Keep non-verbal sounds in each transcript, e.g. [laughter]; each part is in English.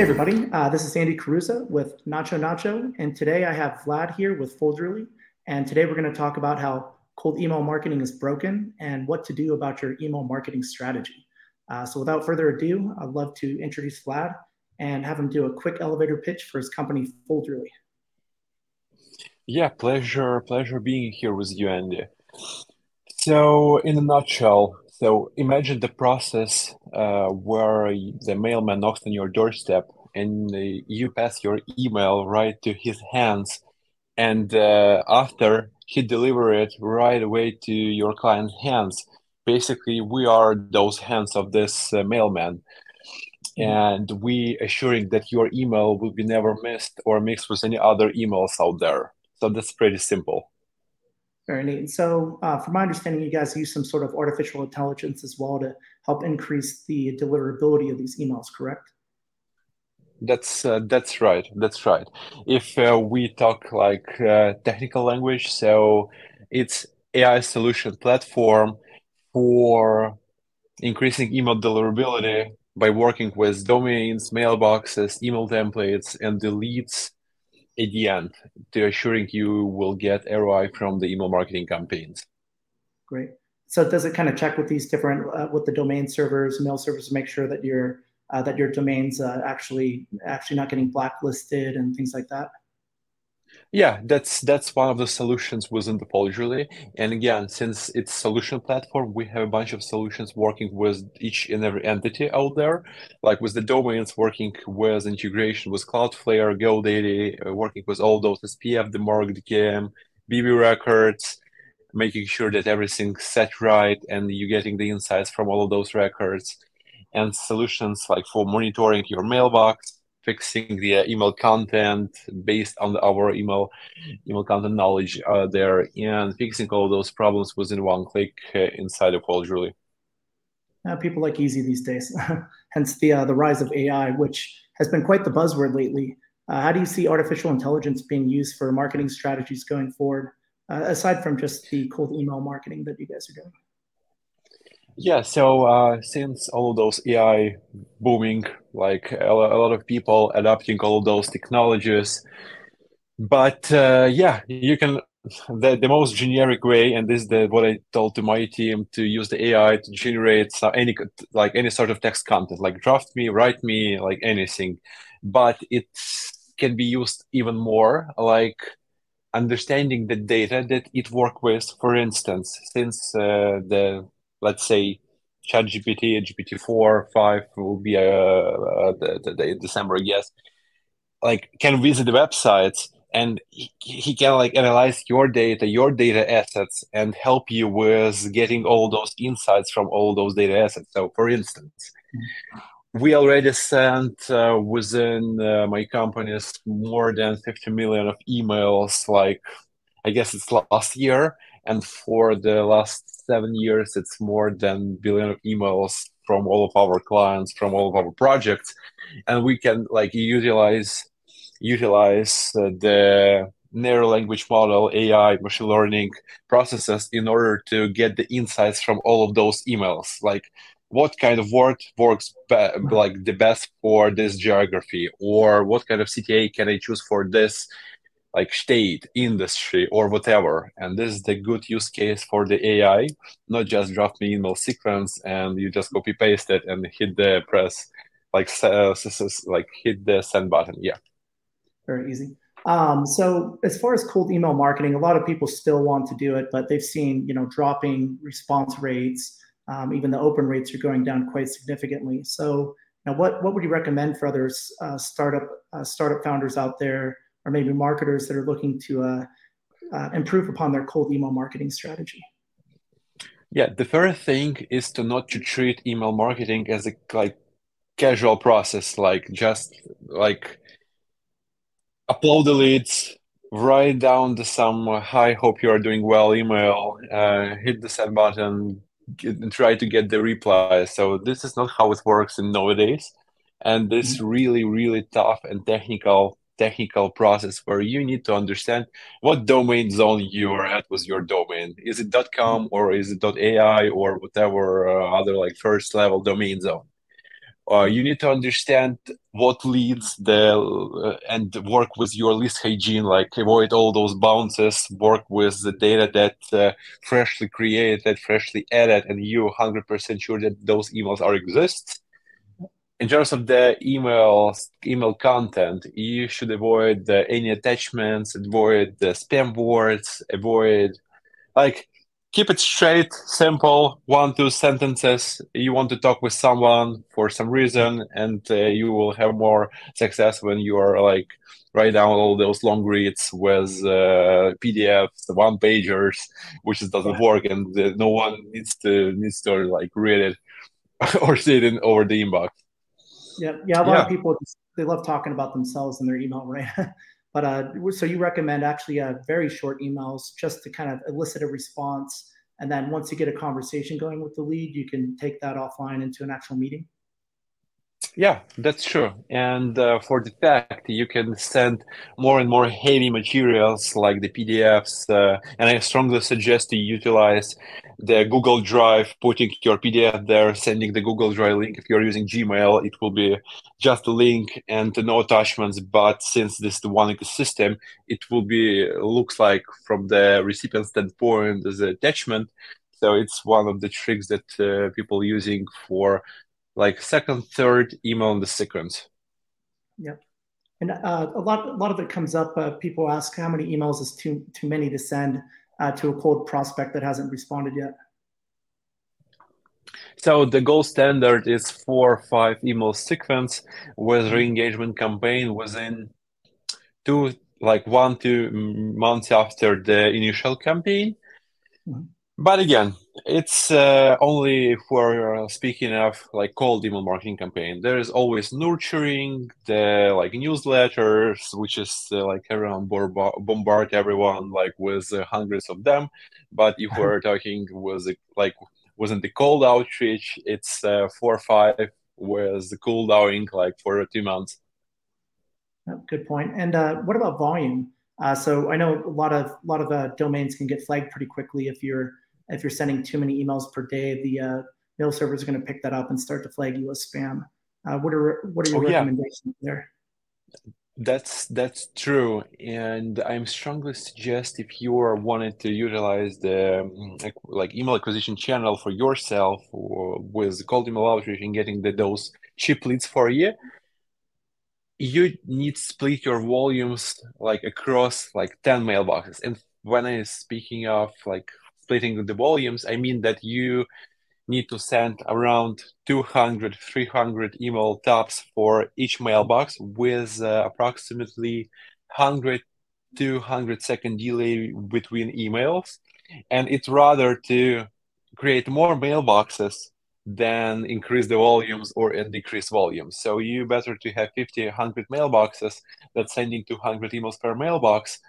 Hey everybody, uh, this is Andy Caruso with NachoNacho, and today I have Vlad here with Folderly, and today we're going to talk about how cold email marketing is broken and what to do about your email marketing strategy. Uh, so without further ado, I'd love to introduce Vlad and have him do a quick elevator pitch for his company Folderly. Yeah, pleasure, pleasure being here with you, Andy. So, in a nutshell, so imagine the process uh, where the mailman knocks on your doorstep and uh, you pass your email right to his hands, and uh, after he deliver it right away to your client's hands. Basically, we are those hands of this uh, mailman, mm-hmm. and we assuring that your email will be never missed or mixed with any other emails out there. So that's pretty simple. Very neat. So, uh, from my understanding, you guys use some sort of artificial intelligence as well to help increase the deliverability of these emails, correct? That's uh, that's right. That's right. If uh, we talk like uh, technical language, so it's AI solution platform for increasing email deliverability by working with domains, mailboxes, email templates, and the leads at the end to assuring you will get ROI from the email marketing campaigns. Great. So does it kind of check with these different uh, with the domain servers, mail servers, to make sure that your uh, that your domains uh, actually actually not getting blacklisted and things like that? Yeah, that's that's one of the solutions within the Folderly. And again, since it's solution platform, we have a bunch of solutions working with each and every entity out there. Like with the domains, working with integration with Cloudflare, GoDaddy, uh, working with all those SPF, the DMARC, DKIM, BB records, making sure that everything's set right and you're getting the insights from all of those records. And solutions like for monitoring your mailbox, fixing the uh, email content based on our email email content knowledge uh, there and fixing all those problems within one click uh, inside of Folderly. Uh, people like easy these days, [laughs] hence the uh, the rise of AI, which has been quite the buzzword lately. Uh, how do you see artificial intelligence being used for marketing strategies going forward, aside from just the cold email marketing that you guys are doing? Yeah, so uh, since all of those AI booming, like a, lot of people adopting all of those technologies, but uh, yeah, you can the, the most generic way, and this is the, what I told to my team to use the AI to generate any like any sort of text content, like draft me, write me, like anything, but it can be used even more, like understanding the data that it work with. For instance, since uh, the let's say ChatGPT, GPT-4, 5 will be uh, uh, the, the, December, I guess, like can visit the websites and he, he can like analyze your data, your data assets, and help you with getting all those insights from all those data assets. So, for instance, we already sent uh, within uh, my companies more than 50 million of emails, like I guess it's last year, and for the last seven years it's more than billion of emails from all of our clients from all of our projects. And we can like utilize utilize uh, the narrow language model ai machine learning processes in order to get the insights from all of those emails. Like what kind of word works be- like the best for this geography? Or what kind of cta can i choose for this like state, industry, or whatever. And this is the good use case for the AI, not just draft me email sequence and you just copy paste it and hit the press, like uh, like hit the send button. Yeah. Very easy. Um, so as far as cold email marketing, a lot of people still want to do it, but they've seen you know dropping response rates. Um, even the open rates are going down quite significantly. So, now what what would you recommend for others uh, startup uh, startup founders out there or maybe marketers that are looking to uh, uh, improve upon their cold email marketing strategy? Yeah, the first thing is to not to treat email marketing as a like casual process, like just like upload the leads, write down the some hi, hope you are doing well email, uh, hit the send button, get, and try to get the reply. So this is not how it works in nowadays, and this mm-hmm. really really tough and technical technical process where you need to understand what domain zone you are at with your domain. Is it .com or is it .ai or whatever uh, other like first level domain zone? uh, you need to understand what leads the uh, and work with your list hygiene like avoid all those bounces work with the data that uh, freshly created freshly added and you 100% sure that those emails are exist in terms of the email email content you should avoid any attachments avoid the spam words avoid like keep it straight, simple, one, two sentences. You want to talk with someone for some reason, and uh, you will have more success when you are like write down all those long reads with uh, PDFs, one pagers, which doesn't work, and uh, no one needs to needs to like read it [laughs] or see it in over the inbox. Yeah, yeah. A lot yeah. of people they love talking about themselves in their email, [laughs] right? But uh, so you recommend actually uh, very short emails just to kind of elicit a response. And then once you get a conversation going with the lead, you can take that offline into an actual meeting. Yeah, that's true. And uh, for the fact, you can send more and more heavy materials like the PDFs. Uh, and I strongly suggest to utilize the Google Drive, putting your PDF there, sending the Google Drive link. If you're using Gmail, it will be just a link and no attachments. But since this is the one ecosystem, it will be looks like from the recipient standpoint as an attachment. So it's one of the tricks that uh, people using for like second, third email in the sequence. Yep. And uh, a lot, a lot of it comes up. Uh, people ask how many emails is too too many to send uh, to a cold prospect that hasn't responded yet. So the gold standard is four or five email sequence with mm-hmm. re-engagement campaign within two, like one two months after the initial campaign. Mm-hmm. But again, it's uh, only if we're speaking of like cold email marketing campaign. There is always nurturing the like newsletters, which is uh, like everyone bombard everyone like with uh, hundreds of them. But if we're [laughs] talking with like wasn't the cold outreach, it's uh, four or five with the cool downing like for two months. Good point. And uh, what about volume? Uh, so I know a lot of a lot of domains can get flagged pretty quickly if you're if you're sending too many emails per day, the uh, mail server is going to pick that up and start to flag you as spam. Uh, what are what are your oh, recommendations yeah. there? That's that's true, and I'm strongly suggest if you are wanting to utilize the mm, like email acquisition channel for yourself with cold email outreach and getting the, those cheap leads for you, you need to split your volumes like across like 10 mailboxes. And when I'm speaking of like splitting the volumes, I mean that you need to send around 200, 300 email tabs for each mailbox with uh, approximately 100 200 second delay between emails. And it's rather to create more mailboxes than increase the volumes or decrease volumes. So you better to have 50, 100 mailboxes that sending 200 emails per mailbox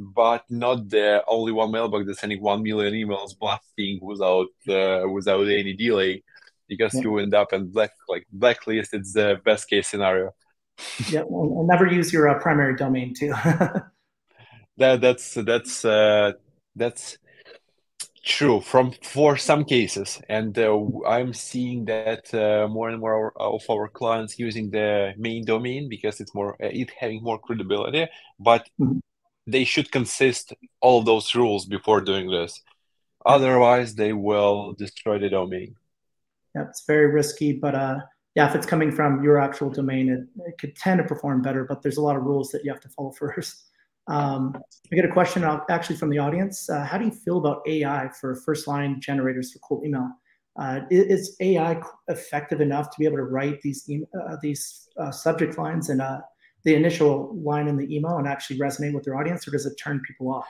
but not the only one mailbox that's sending one million emails blasting without uh, without any delay because yeah. you end up in black like blacklist. It's the best case scenario. [laughs] Yeah and never use your uh, primary domain too. [laughs] That that's that's uh, that's true from for some cases. And uh, i'm seeing that uh, more and more of our clients using the main domain because it's more uh, it having more credibility. But mm-hmm they should consist all of those rules before doing this. Otherwise, they will destroy the domain. Yeah, it's very risky, but uh, yeah, if it's coming from your actual domain, it, it could tend to perform better. But there's a lot of rules that you have to follow [laughs] first. Um, I get a question actually from the audience. Uh, how do you feel about AI for first line generators for cold email? Uh, is AI effective enough to be able to write these uh, these uh, subject lines and uh, the initial line in the email and actually resonate with their audience, or does it turn people off?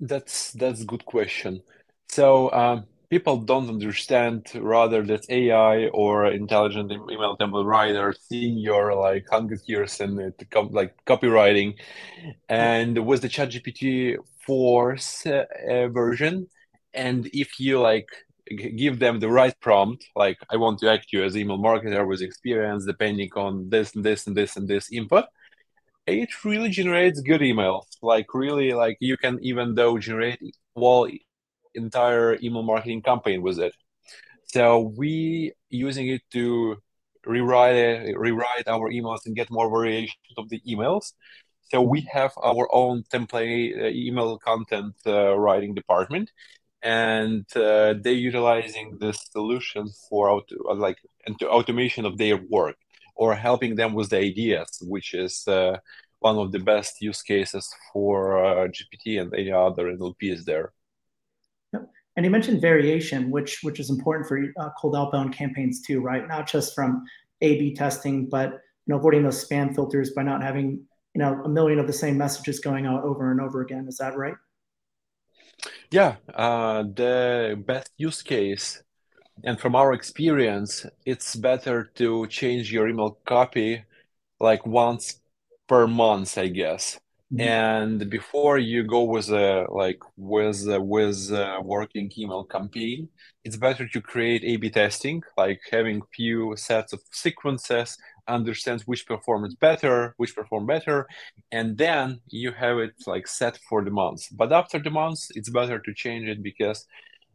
That's that's a good question. So um, people don't understand rather that AI or intelligent email template writer seeing your like hundred years in it, like copywriting, and with the ChatGPT Force uh, version, and if you like give them the right prompt like i want to act you as email marketer with experience depending on this and this and this and this input. It really generates good emails. Like really like you can even though generate well entire email marketing campaign with it. So we using it to rewrite it, rewrite our emails and get more variations of the emails. So we have our own template uh, email content uh, writing department, and uh, they're utilizing this solution for auto, like automation of their work or helping them with the ideas, which is uh, one of the best use cases for uh, GPT and any other NLPs there. And you mentioned variation, which which is important for uh, cold outbound campaigns too, right? Not just from A/B testing, but you know, avoiding those spam filters by not having you know a million of the same messages going out over and over again. Is that right? Yeah, uh, the best use case, and from our experience, it's better to change your email copy like once per month, I guess. Mm-hmm. And before you go with a like with a, with a working email campaign, it's better to create A/B testing, like having few sets of sequences understands which performs better, which perform better, and then you have it like set for the month. But after the month, it's better to change it because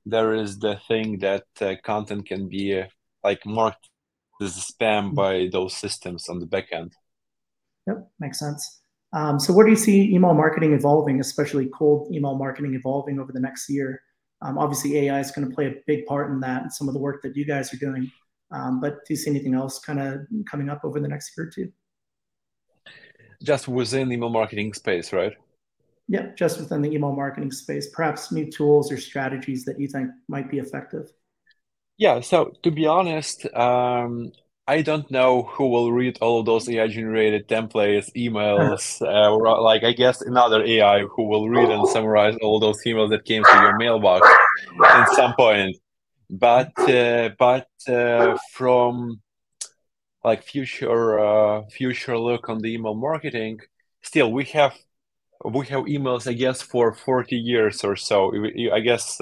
there is the thing that uh, content can be uh, like marked as spam by those systems on the back end. Yep, makes sense. Um, so, where do you see email marketing evolving, especially cold email marketing evolving over the next year? Um, obviously, AI is going to play a big part in that, and some of the work that you guys are doing. Um, but do you see anything else kind of coming up over the next year or two? Just within the email marketing space, right? Yeah, just within the email marketing space, perhaps new tools or strategies that you think might be effective. Yeah, so to be honest, um, I don't know who will read all of those AI generated templates, emails, [laughs] uh, or like I guess another AI who will read and summarize all those emails that came to your mailbox at some point but uh, but uh, from like future uh, future look on the email marketing still we have we have emails i guess for 40 years or so. I guess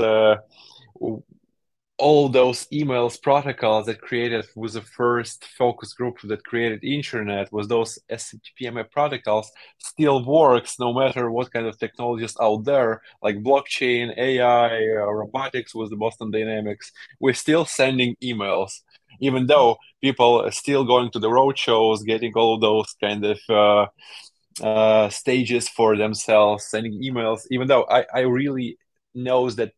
all those emails protocols that created was the first focus group that created internet was those SMTP protocols still works no matter what kind of technologies out there like blockchain AI uh, robotics was the Boston Dynamics. We're still sending emails even though people are still going to the road shows getting all those kind of uh, uh, stages for themselves sending emails even though I, I really knows that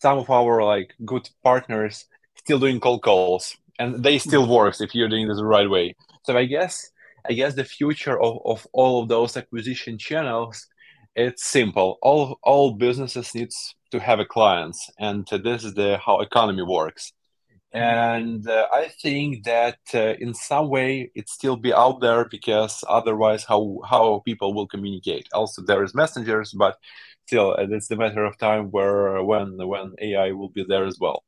some of our like good partners still doing cold calls and they still mm-hmm. works if you're doing this the right way. So i guess i guess the future of, of all of those acquisition channels it's simple. All all businesses needs to have a clients and this is the how economy works and uh, i think that uh, in some way it still be out there because otherwise how how people will communicate also there is messengers but still uh, it's the matter of time where when when AI will be there as well.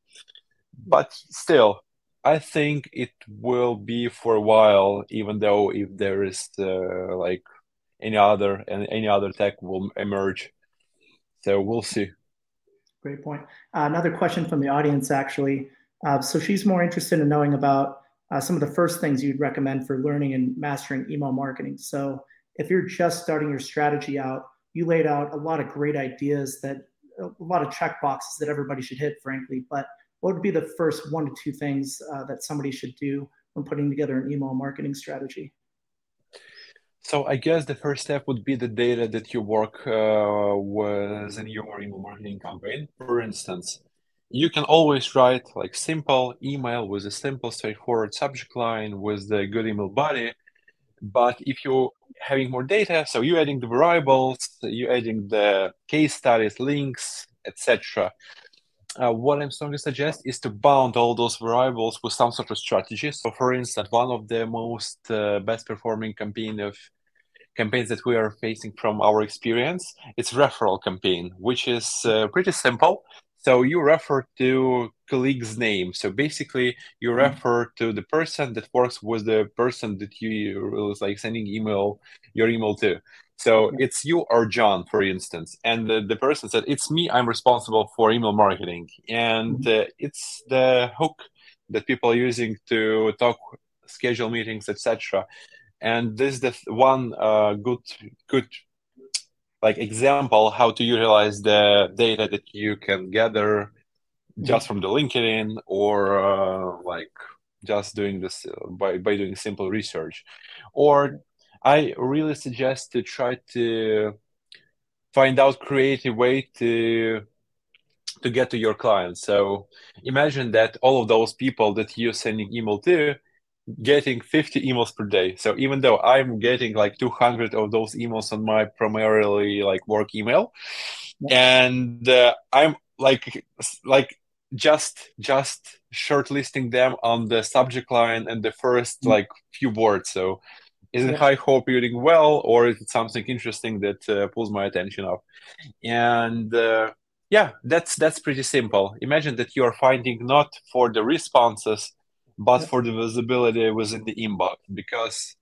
But still, I think it will be for a while, even though if there is uh, like any other and any other tech will emerge. So we'll see. Great point. Uh, another question from the audience, actually. Uh, so she's more interested in knowing about uh, some of the first things you'd recommend for learning and mastering email marketing. So if you're just starting your strategy out, you laid out a lot of great ideas that a lot of check boxes that everybody should hit, frankly. But what would be the first one to two things uh, that somebody should do when putting together an email marketing strategy? So I guess the first step would be the data that you work uh, with in your email marketing campaign. For instance, you can always write like simple email with a simple, straightforward subject line with the good email body. But if you're having more data. So you're adding the variables, you're adding the case studies, links, etc. Uh, what I'm strongly suggest is to bound all those variables with some sort of strategy. So, for instance, one of the most uh, best performing campaign of campaigns that we are facing from our experience, it's referral campaign, which is uh, pretty simple. So you refer to colleague's name. So basically, you mm-hmm. refer to the person that works with the person that you was like sending email your email to. So it's you or John, for instance, and the, the person said, "It's me. I'm responsible for email marketing," and mm-hmm. uh, it's the hook that people are using to talk, schedule meetings, etc. And this is the one uh, good good like example how to utilize the data that you can gather just from the linkedin or uh, like just doing this uh, by, by doing simple research. Or i really suggest to try to find out creative way to to get to your clients. So imagine that all of those people that you're sending email to getting 50 emails per day. So even though i'm getting like 200 of those emails on my primarily like work email and uh, i'm like like just just shortlisting them on the subject line and the first mm. like few words. So is it yeah. high hope you're doing well or is it something interesting that uh, pulls my attention up? And uh, yeah that's that's pretty simple. Imagine that you're finding not for the responses but for the visibility within the inbox because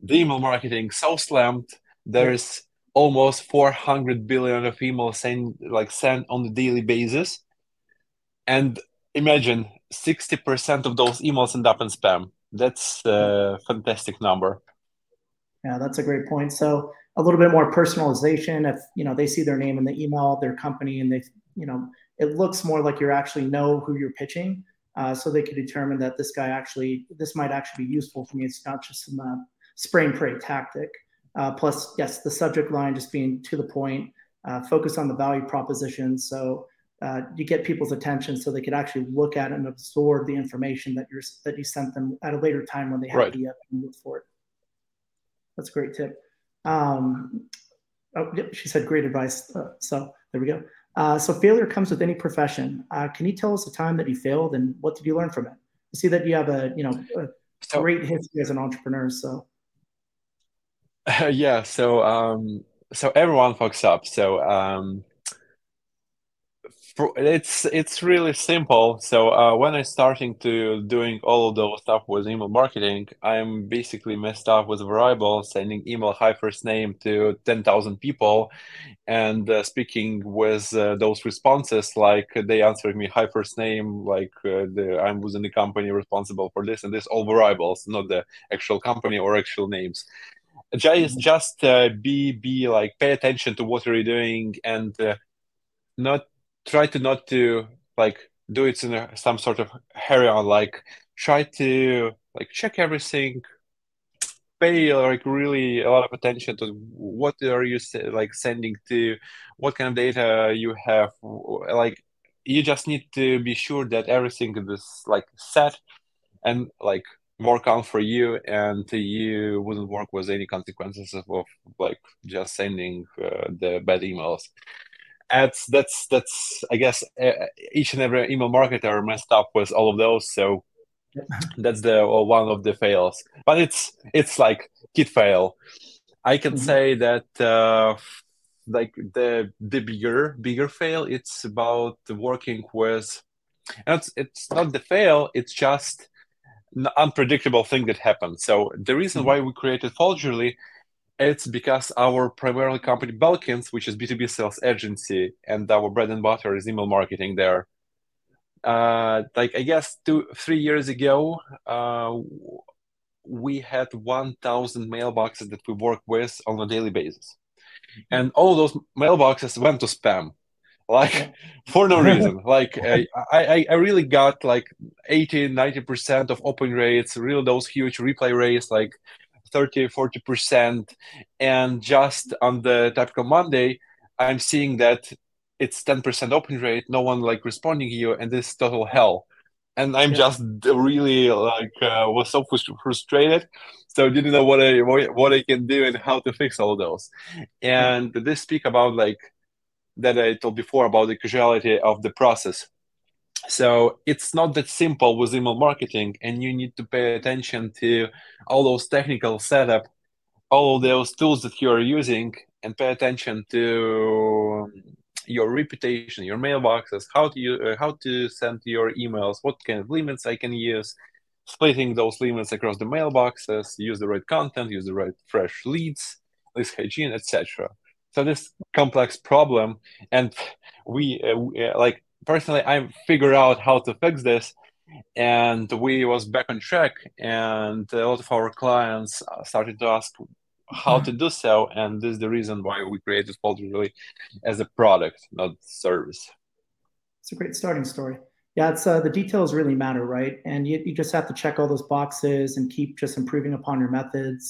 the email marketing so slammed there's yeah. almost 400 billion of emails sent like sent on a daily basis. And imagine 60% of those emails end up in spam. That's a fantastic number. Yeah that's a great point. So a little bit more personalization. If you know they see their name in the email their company and they you know it looks more like you actually know who you're pitching uh, so they could determine that this guy actually this might actually be useful for me it's not just some uh, spray and pray tactic uh, plus yes the subject line just being to the point uh, focus on the value proposition so uh, you get people's attention so they could actually look at and absorb the information that you're that you sent them at a later time when they have right. the move for it. That's a great tip. Um, oh, yep, she said great advice. Uh, so there we go. Uh, so failure comes with any profession. Uh, can you tell us a time that you failed and what did you learn from it? I see that you have a you know a so, great history as an entrepreneur. So [laughs] yeah, so um, so everyone fucks up. So um, it's it's really simple. So uh, when I starting to doing all of those stuff with email marketing, I'm basically messed up with variables, sending email hi first name to ten thousand people, and uh, speaking with uh, those responses like they answered me hi first name, like uh, the, I'm within the company responsible for this and this, all variables, not the actual company or actual names just mm-hmm. just uh, be be like pay attention to what you're doing and uh, not try to not to like do it in a, some sort of hurry on like try to like check everything pay like really a lot of attention to what are you like sending to what kind of data you have like you just need to be sure that everything is like set and like work on for you and you wouldn't work with any consequences of, of like just sending uh, the bad emails ads that's that's i guess each and every email marketer messed up with all of those so [laughs] that's the one of the fails but it's it's like kid fail i can mm-hmm. say that uh, like the the bigger bigger fail it's about working with it's it's not the fail it's just an unpredictable thing that happens so the reason mm-hmm. why we created Folderly it's because our primary company Belkins, which is B2B sales agency, and our bread and butter is email marketing there. Uh, like I guess two, three years ago, uh, we had 1,000 mailboxes that we work with on a daily basis. And all those mailboxes went to spam, like [laughs] for no reason. [laughs] like I, I, I really got like 80, 90% of open rates, real those huge replay rates, like 30 40% and just on the typical monday i'm seeing that it's 10% open rate no one like responding here and this total hell and i'm yeah. just really like uh, was so frustrated so didn't know what i what i can do and how to fix all those and yeah. this speak about like that i told before about the casualty of the process so it's not that simple with email marketing, and you need to pay attention to all those technical setup, all those tools that you are using, and pay attention to your reputation, your mailboxes, how to uh, how to send your emails, what kind of limits I can use, splitting those limits across the mailboxes, use the right content, use the right fresh leads, list hygiene, etc. So this complex problem, and we, uh, uh, like personally i figured out how to fix this and we was back on track and a lot of our clients started to ask how to do so and this is the reason why we created Folderly as a product not service it's a great starting story Yeah, it's uh, the details really matter, right? And you, you just have to check all those boxes and keep just improving upon your methods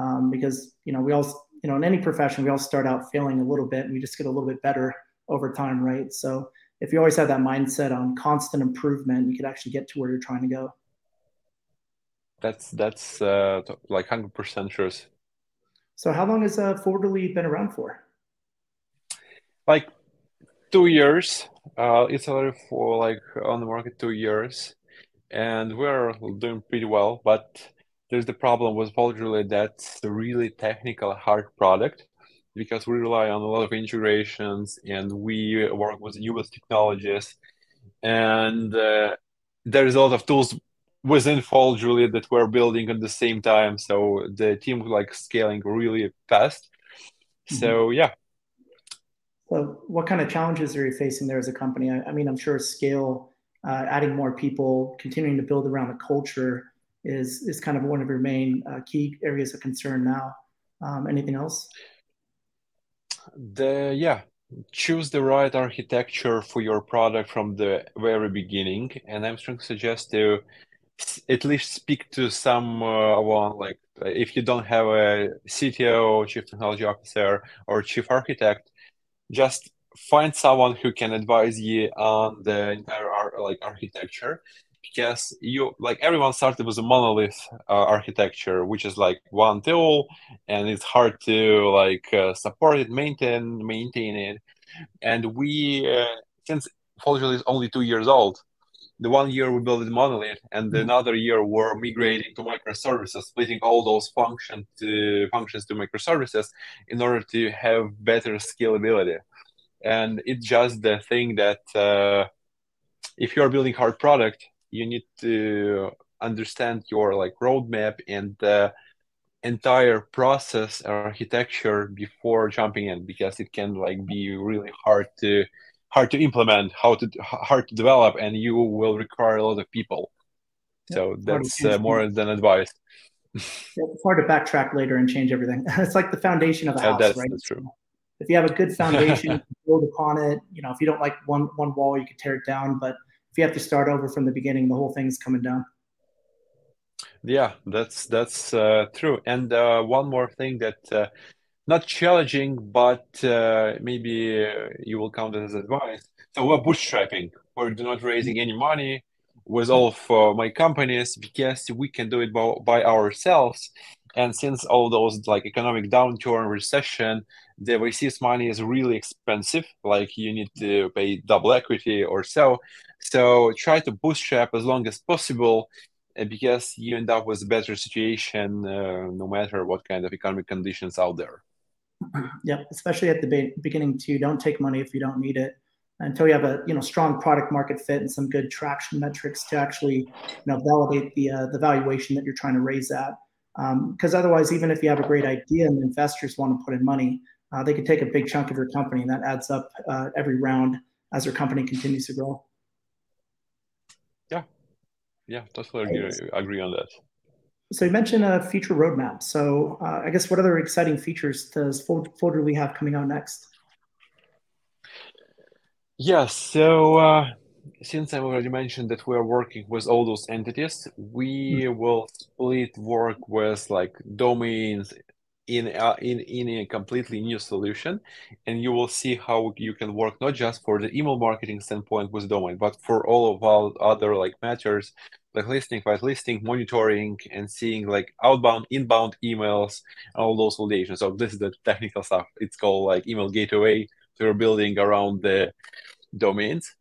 um, because you know we all you know in any profession we all start out failing a little bit and we just get a little bit better over time, right? So if you always have that mindset on constant improvement, you could actually get to where you're trying to go. That's that's uh, like hundred percent true. So how long has uh, Folderly been around for? Like two years. Uh, it's already for like on the market two years, and we're doing pretty well. But there's the problem with Folderly that's a really technical, hard product because we rely on a lot of integrations and we work with newest technologies, and uh, there's a lot of tools within Folderly that we're building at the same time. So the team like scaling really fast. Mm-hmm. So yeah, so, what kind of challenges are you facing there as a company? I, I mean, I'm sure scale, uh, adding more people, continuing to build around the culture is is kind of one of your main uh, key areas of concern now. Um, anything else? The yeah, choose the right architecture for your product from the very beginning, and I'm trying to suggest to at least speak to someone like if you don't have a CTO, chief technology officer, or chief architect, just find someone who can advise you on the entire like architecture because you like everyone started with a monolith uh, architecture which is like one tool and it's hard to like uh, support it maintain maintain it and we uh, since Folderly is only two years old the one year we built it monolith and mm-hmm. another year we're migrating to microservices splitting all those functions to functions to microservices in order to have better scalability and it's just the thing that uh, if you're building hard product you need to understand your like roadmap and the entire process architecture before jumping in because it can like be really hard to hard to implement, how to hard to develop, and you will require a lot of people. So that's uh, more than advice. [laughs] it's hard to backtrack later and change everything. [laughs] it's like the foundation of a house, that's, right? That's true. If you have a good foundation, [laughs] build upon it. You know, if you don't like one one wall, you can tear it down. But if you have to start over from the beginning, the whole thing's coming down. Yeah, that's that's uh, true. And uh, one more thing that uh, not challenging, but uh, maybe uh, you will count it as advice. So we're bootstrapping. We're not raising any money with all of uh, my companies because we can do it by, by ourselves. And since all those like economic downturn, recession, the VC's money is really expensive. Like you need to pay double equity or so. So try to bootstrap as long as possible uh, because you end up with a better situation uh, no matter what kind of economic conditions out there. [clears throat] yeah, especially at the be- beginning too. Don't take money if you don't need it until you have a you know strong product market fit and some good traction metrics to actually you know validate the uh, the valuation that you're trying to raise at. Because um, otherwise, even if you have a great idea and investors want to put in money, uh, they could take a big chunk of your company, and that adds up uh, every round as your company continues to grow. Yeah, yeah, totally agree, agree on that. So you mentioned a feature roadmap. So uh, I guess what other exciting features does Folderly have coming out next? Yeah, so uh, since I've already mentioned that we are working with all those entities, we mm-hmm. will split work with like domains in uh, in in a completely new solution, and you will see how you can work not just for the email marketing standpoint with domain, but for all of our other like matters like listing, white listing, monitoring, and seeing like outbound, inbound emails, all those validations. So this is the technical stuff. It's called like email gateway. So we're building around the domains.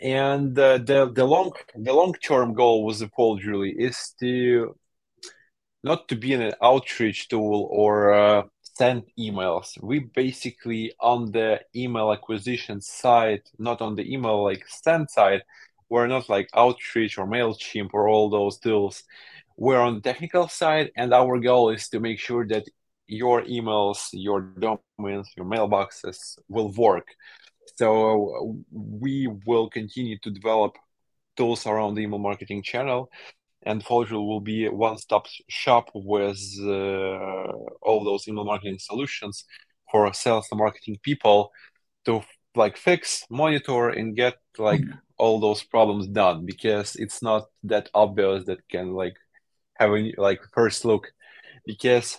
And uh, the the long the long term goal with the Julie is to not to be an outreach tool or uh, send emails. We basically on the email acquisition side, not on the email like send side, we're not like Outreach or MailChimp or all those tools. We're on the technical side, and our goal is to make sure that your emails, your domains, your mailboxes will work. So we will continue to develop tools around the email marketing channel, and Folderly will be a one-stop shop with uh, all those email marketing solutions for sales and marketing people to like fix, monitor, and get like all those problems done because it's not that obvious that can like have a like first look because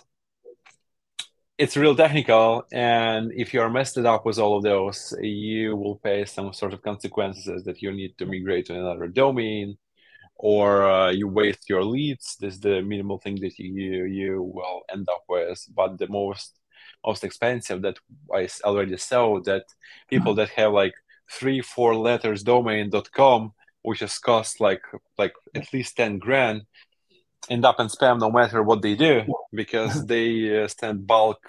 it's real technical and if you are messed up with all of those you will face some sort of consequences that you need to migrate to another domain or uh, you waste your leads. This is the minimal thing that you you will end up with. But the most most expensive that i already saw that people that have like three four letters domain.com which has cost like like at least 10 grand end up in spam no matter what they do because [laughs] they uh, send bulk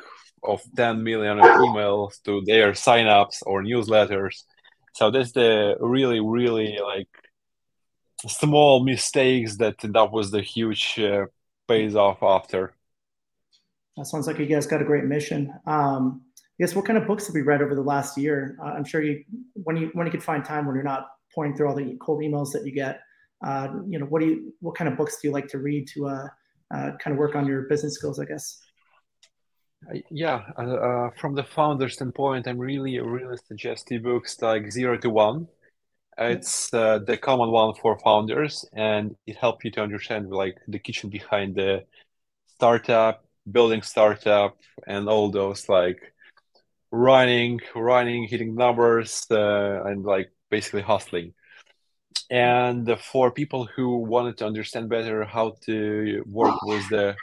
of 10 million emails to their signups or newsletters. So that's the really really like small mistakes that that was the huge uh, pays off after. That sounds like you guys got a great mission. Um, I guess what kind of books have you read over the last year? Uh, I'm sure you when you when you can find time when you're not pouring through all the cold emails that you get. Uh, you know, what do you what kind of books do you like to read to uh, uh kind of work on your business skills? I guess. Yeah, uh, uh, from the founder standpoint, I'm really really suggest books like Zero to One it's uh, the common one for founders, and it helps you to understand like the kitchen behind the startup, building startup, and all those like running, running, hitting numbers, uh, and like basically hustling. And for people who wanted to understand better how to work with the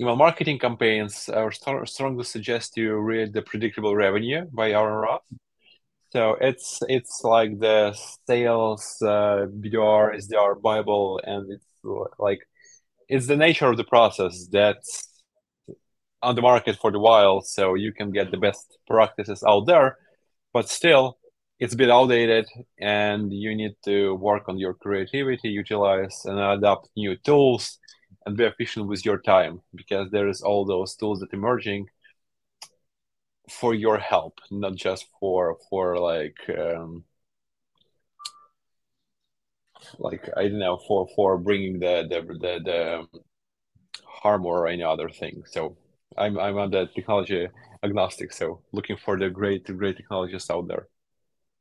email marketing campaigns, I strongly suggest you read The Predictable Revenue by Aaron Ross. So it's it's like the sales uh, BDR, SDR Bible, and it's like it's the nature of the process that's on the market for the while, so you can get the best practices out there, but still it's a bit outdated and you need to work on your creativity, utilize and adapt new tools and be efficient with your time because there is all those tools that emerging for your help, not just for for like um, like I don't know for for bringing the the the, the harm or any other thing. So I'm I'm on the technology agnostic, so looking for the great great technologists out there.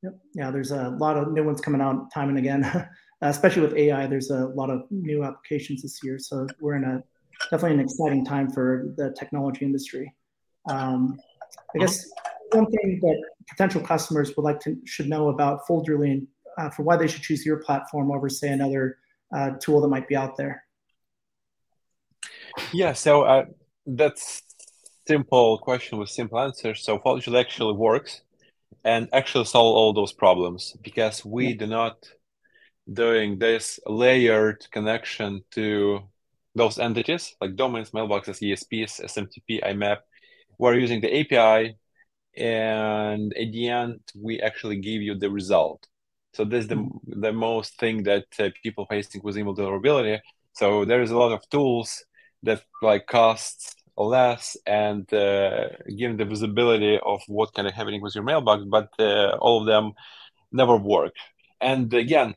Yep. Yeah, there's a lot of new ones coming out time and again, [laughs] especially with AI. There's a lot of new applications this year, so we're in a definitely an exciting time for the technology industry. Um, I guess one thing that potential customers would like to should know about Folderly uh, for why they should choose your platform over, say, another uh, tool that might be out there. Yeah, so uh, that's simple question with simple answers. So Folderly actually works and actually solve all those problems because we yeah. do not doing this layered connection to those entities like domains, mailboxes, ESPs, SMTP, IMAP, we're using the API, and at the end, we actually give you the result. So this is the, mm-hmm. the most thing that uh, people facing with email deliverability. So there is a lot of tools that like costs less and uh, give the visibility of what kind of happening with your mailbox, but uh, all of them never work. And again,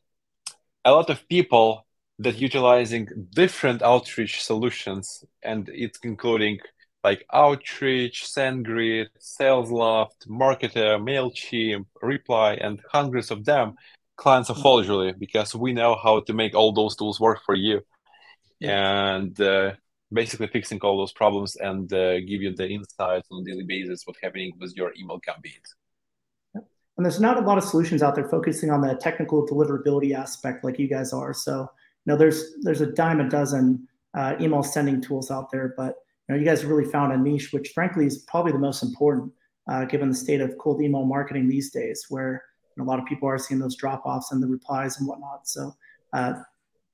a lot of people that utilizing different outreach solutions, and it's including like Outreach, SendGrid, SalesLoft, Marketo, MailChimp, Reply, and hundreds of them clients of Folderly because we know how to make all those tools work for you. And uh, basically fixing all those problems and uh, give you the insights on a daily basis what's happening with your email campaigns. And there's not a lot of solutions out there focusing on the technical deliverability aspect like you guys are. So, you know, there's there's a dime a dozen uh, email sending tools out there, but you know, you guys really found a niche, which frankly is probably the most important, uh, given the state of cold email marketing these days, where you know, a lot of people are seeing those drop offs and the replies and whatnot. So, uh,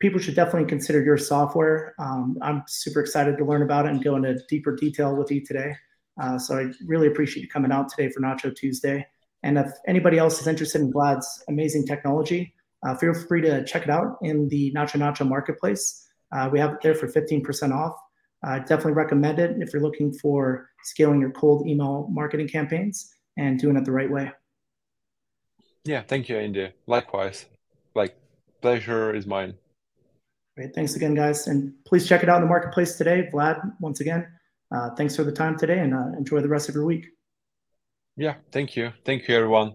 people should definitely consider your software. Um, I'm super excited to learn about it and go into deeper detail with you today. Uh, so, I really appreciate you coming out today for NachoTuesday. And if anybody else is interested in Vlad's amazing technology, uh, feel free to check it out in the NachoNacho marketplace. Uh, we have it there for 15% off. I definitely recommend it if you're looking for scaling your cold email marketing campaigns and doing it the right way. Yeah, thank you, Andy. Likewise. Like, pleasure is mine. Great. Thanks again, guys. And please check it out in the marketplace today. Vlad, once again, uh, thanks for the time today and uh, enjoy the rest of your week. Yeah, thank you. Thank you, everyone.